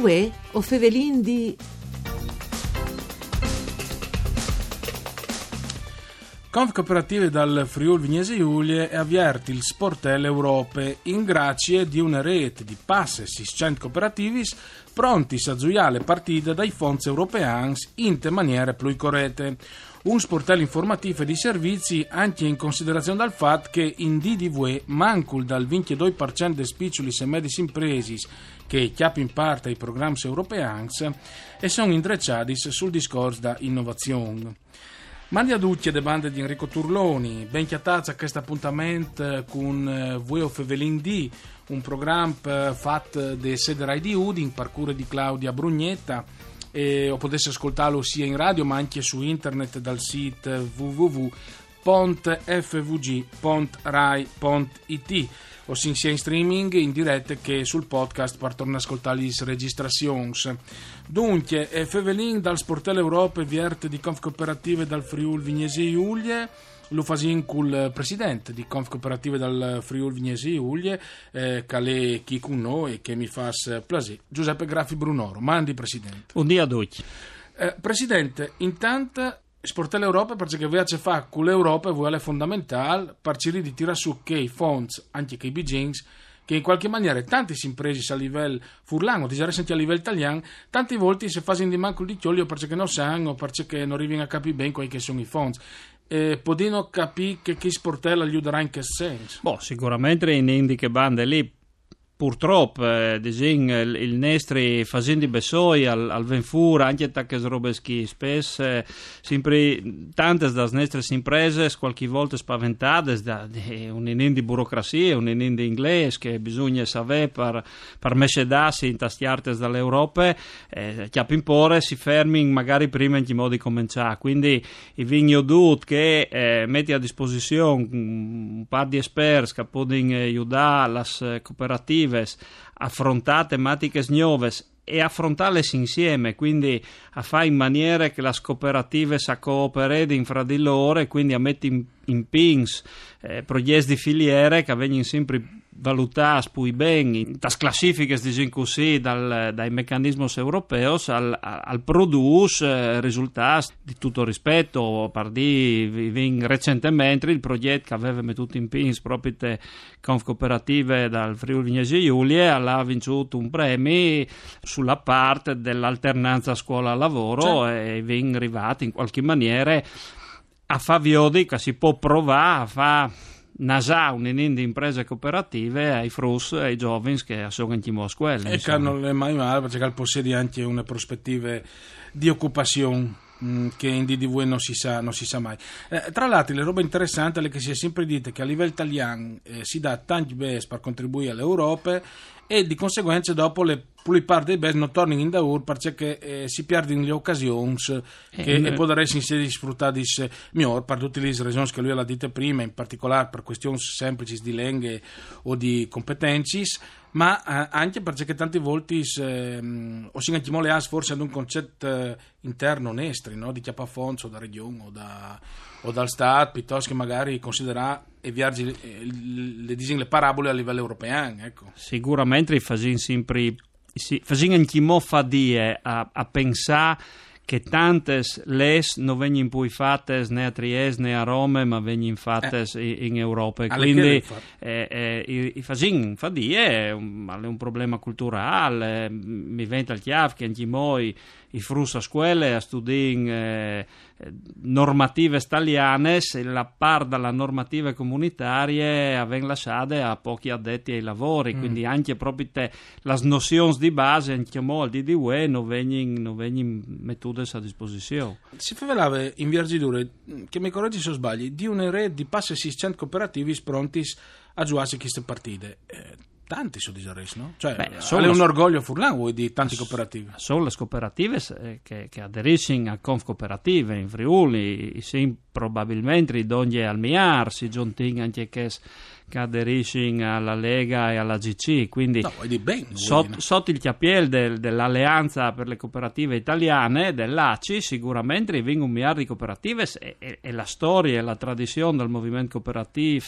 Uè, o fevelin di... Conf cooperative dal Friuli Vignese Giulie e avvierti il Sportel Europe in grazie di una rete di passe 600 cooperativis pronti a zuiare partite dai fondi europei in te maniere più corrette. Un sportello informativo e di servizi anche in considerazione dal fatto che in DDV mancul dal 22% dei piccoli e medi impresi che chiappi in parte ai programmi europei e sono intrecciati sul discorso da innovazione. Mandi a tutti le bande di Enrico Turloni, ben chiatazza a questo appuntamento con Vueo Fevelin D, un programma fatto da sede Rai di Udin, parcure di Claudia Brugnetta, e, o potesse ascoltarlo sia in radio ma anche su internet dal sito www.fvg.rai.it o sia in streaming in diretta che sul podcast per tornare ad ascoltare le registrazioni. Dunque, Fevelin dal Sportello Europa vierte di Conf Cooperative dal Friul Vignesi Giulie lo fasin col presidente di Conf Cooperative dal Friul Vignesi Giulie, eh, che chi con noi e che mi fa piacere. Giuseppe Graffi Brunoro, mandi presidente. Un dia a tutti. Eh, presidente, intanto Sportello Europa perché voi ci fa con l'Europa vuole fondamentale per cercare di tirare su che i fondi, anche che i bigins, che in qualche maniera tanti si impresi a livello furlano, di a livello italiano, tanti volte si fanno di manco di chiolio perché non sanno perché non arrivano a capire bene quali sono i fondi. Eh, podino capire che chi sportello aiuterà in che senso? Boh, sicuramente in indiche bande lì purtroppo eh, disin, il, nestri facendo bessoi al, al venfura anche tacche robe schi spesso eh, sempre tante das nostre imprese qualche volta spaventate da un'inin di burocrazia un'inin di inglese che bisogna sapere per, per mescedarsi in tastiarte dall'Europa eh, che impore si fermi magari prima in che modi cominciare quindi i vigno dut che eh, metti a disposizione un par di esperti che possono aiutare le cooperative perspectives, affrontare tematiche nuove e affrontarle insieme, quindi a fare in maniera che le cooperative si cooperino fra di loro e quindi a mettere in, in pins eh, progetti di filiere che vengono sempre valutati poi bene in classifiche diciamo così dal, dai meccanismi europei al, al produce eh, risultati di tutto rispetto per dire recentemente il progetto che aveva messo in pins proprio te conf cooperative dal Friuli Vignesi Giulie ha vinto un premio sulla parte dell'alternanza scuola-lavoro certo. e vengono arrivati in qualche maniera a fare che si può provare a fare Nasa, un'inin di imprese cooperative ai frus, ai giovani che in a scuola. E che non è mai male perché possiede anche una prospettiva di occupazione che in DDV non si sa, non si sa mai. Eh, tra l'altro, le robe interessanti è che si è sempre detto che a livello italiano eh, si dà tanti bes per contribuire all'Europa e di conseguenza dopo le pulipar dei bes non tornano in daur perché eh, si perdono le occasioni eh, che eh, potrebbero essere sfruttate miglior per tutte le ragioni che lui ha detto prima, in particolare per questioni semplici di lingue o di competenze, ma eh, anche perché tante volte eh, o si anche le forse ad un concetto eh, interno onestri, no? di chiappafonso da regione o, da, o dal Stato, piuttosto che magari considerare e viaggi eh, le, le, le parabole a livello europeo. Ecco. Sicuramente facciamo sempre sì, facciamo anche mo fa die a, a pensare che tante les non vengono poi fatte né a Trieste né a Roma, ma vengono fatte eh. in Europa. Quindi eh, eh, i fasin fa di è un, è un problema culturale, mi venta il chiave che anche noi i frus a scuole a studiare eh, normative italiane se la par dalla normative comunitarie avvengono lasciate a pochi addetti ai lavori, mm. quindi anche proprio te, le nozioni di base anche molti di UE non vengono mettute a disposizione. Si parlava in Viargidure, che mi correggi se sbagli, di un di passe 600 cooperativi pronti a giocare queste partite. Eh, tanti su Disares, no? Cioè, Beh, è un orgoglio furlan di tante cooperative. Sono le cooperative eh, che, che aderiscono a Conf Cooperative in Friuli, sì, probabilmente ridoglie al MIAR, si giunting anche che che aderiscono alla Lega e alla GC, quindi no, ben, sotto, sotto il chiappiel del, dell'Alleanza per le Cooperative Italiane, dell'ACI, sicuramente vengono un miliardo di cooperative e, e, e, la storia e la tradizione del movimento cooperativo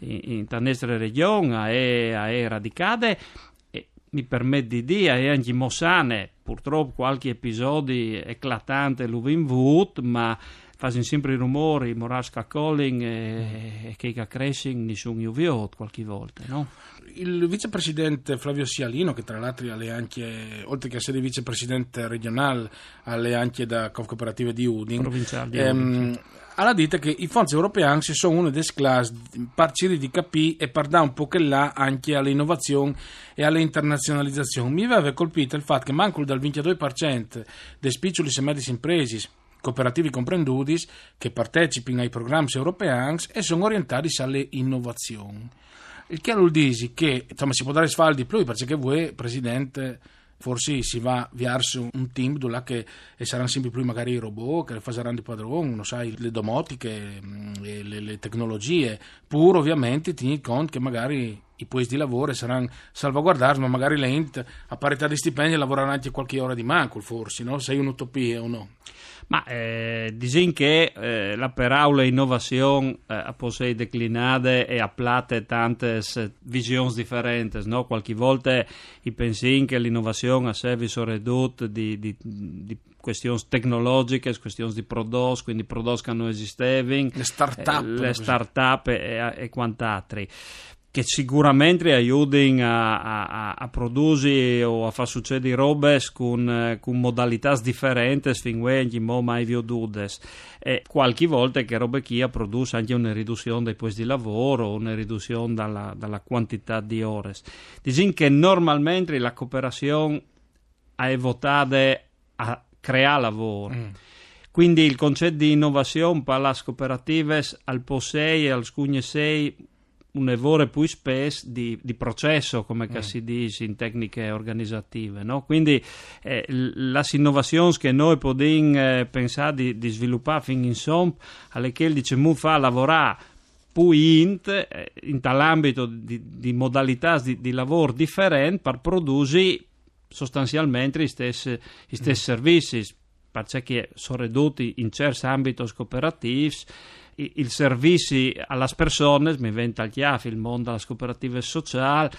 in, nostra regione è, è radicata mi permette di dire, e anche Mossane, purtroppo qualche episodio eclatante l'ho avuto, ma fanno sempre i rumori, Morasca Calling e, e Keika Crashing, nessuno io qualche volta, no? Il vicepresidente Flavio Sialino, che tra l'altro è anche, oltre che essere vicepresidente regionale, è anche da cooperative di Udin, provinciale di ehm, Udin alla dita che i fondi europei sono una delle classi cercare di capire e per dare un po' che là anche all'innovazione e all'internazionalizzazione. Mi aveva colpito il fatto che manco dal 22% dei piccoli e medi imprese cooperativi comprenduti che partecipino ai programmi europei e sono orientati alle innovazioni. Il che vuol dire che insomma, si può dare sfaldi di più perché voi, Presidente, forse si va verso un team dove che saranno sempre più magari i robot che faranno di padrone, sai, le domotiche, mm, le, le, tecnologie, pur ovviamente tieni conto che magari i posti di lavoro saranno salvaguardati, ma magari int a parità di stipendi lavoreranno anche qualche ora di manco, forse, no? Sei un'utopia o no? Ma eh, dicono che eh, la paraula innovazione eh, possei declinate e applate tante visioni differenti, no? Qualche volta i pensi che l'innovazione a sé sono ridotte di, di, di questioni tecnologiche, questioni di prodotti, quindi prodotti che non esistevano, le start-up, eh, le start-up e, e quant'altri che sicuramente aiutano a, a, a, produrre o a far succedere robe con, con modalità differenti finché non mai vedute e qualche volta che robe chi produce anche una riduzione dei posti di lavoro una riduzione dalla, dalla quantità di ore. Diciamo che normalmente la cooperazione è votata a creare lavoro. Mm. quindi il concetto di innovazione per le cooperative al POSEI e al SCUGNE 6 un evore più spesso di, di, processo, come mm. si dice in tecniche organizzative. No? Quindi eh, le innovazioni che noi possiamo eh, pensare di, di, sviluppare fino in insomma, alle che diciamo fa lavorare più in, eh, in tall'ambito di, di modalità di, di, lavoro differenti per produrre sostanzialmente gli stessi, gli stessi mm. servizi, perché sono ridotti in certi ambiti cooperativi il servizi alle persone, mi venta al chiafi il mondo delle cooperative sociali,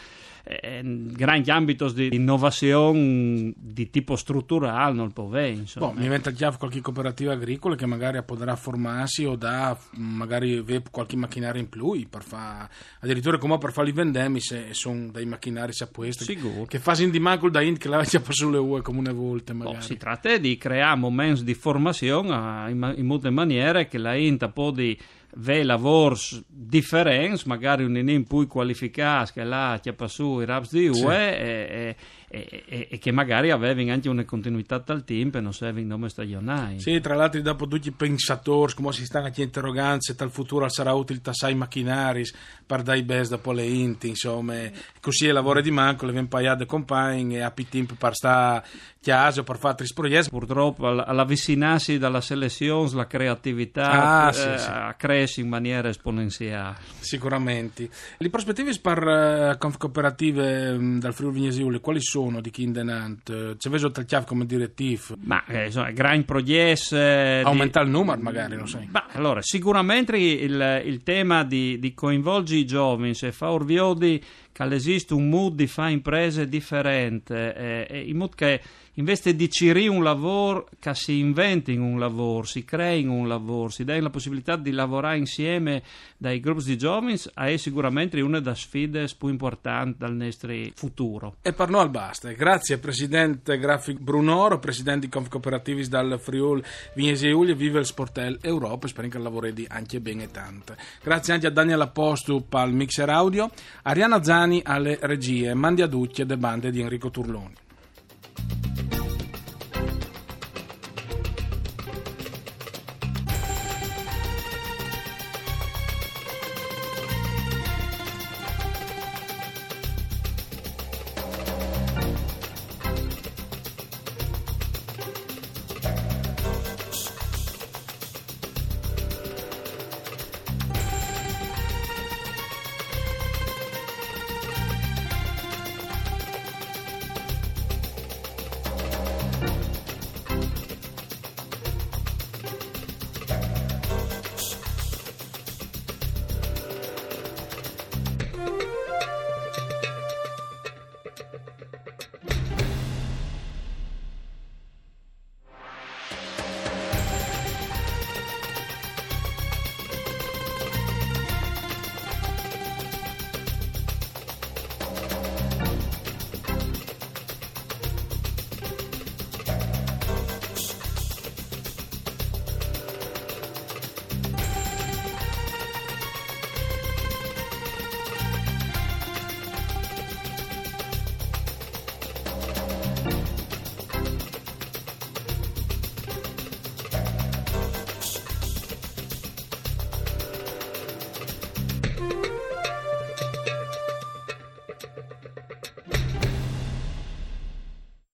eh, grandi ambiti di innovazione di tipo strutturale non può avere. Boh, mi venta già qualche cooperativa agricola che magari potrà formarsi o da magari qualche macchinario in più per fare addirittura come per fare i vendemi se sono dei macchinari a questo Sicuro. che fanno in dimacul da int che la già passato le UE come una volta boh, magari. Boh, si tratta di creare momenti di formazione in, in molte maniere che la INTA può di ve lavori differenti, magari un in più qualificato che là che passò i raps di UE sì. e, e, e, e, che magari avevano anche una continuità tal team per non serve in nome stagionale. Sì, tra l'altro dopo tutti i pensatori, come si stanno anche interroganze, tal futuro sarà utile tassai macchinari per dai best dopo le inti, insomma, così è lavoro di manco, le ven paiate compagni e a tempo per stare chiaso per fare altri progetti. Purtroppo all'avvicinarsi dalla selezione la creatività ah, eh, sì, sì. cresce in maniera esponenziale. Sicuramente. Le prospettive per uh, cooperative um, dal Friuli Vignesi quali sono? Sono di Kindenant? C'è veso il chiave come direttivo? Ma eh, insomma, gran progetto. Eh, Aumentare il numero magari, non sai. Ma allora, sicuramente il, il tema di, di coinvolgere i giovani e fa orviodi che esiste un mood di fare imprese differente, eh, in modo che invece di cirì un lavoro, che si inventi un lavoro, si crei un lavoro, si dà la possibilità di lavorare insieme dai gruppi di giovani, è sicuramente una delle sfide più importanti del nostro futuro. E per noi al basta. Grazie Presidente Grafic Brunoro, Presidente di Conf Cooperativis dal Friul Vignesi Uglia, vive il Sportel Europa, spero che lavori anche bene tante. Grazie anche a Daniel Apostu al mixer audio, Ariana Zani alle regie, Mandi a Ducce e bande di Enrico Turloni.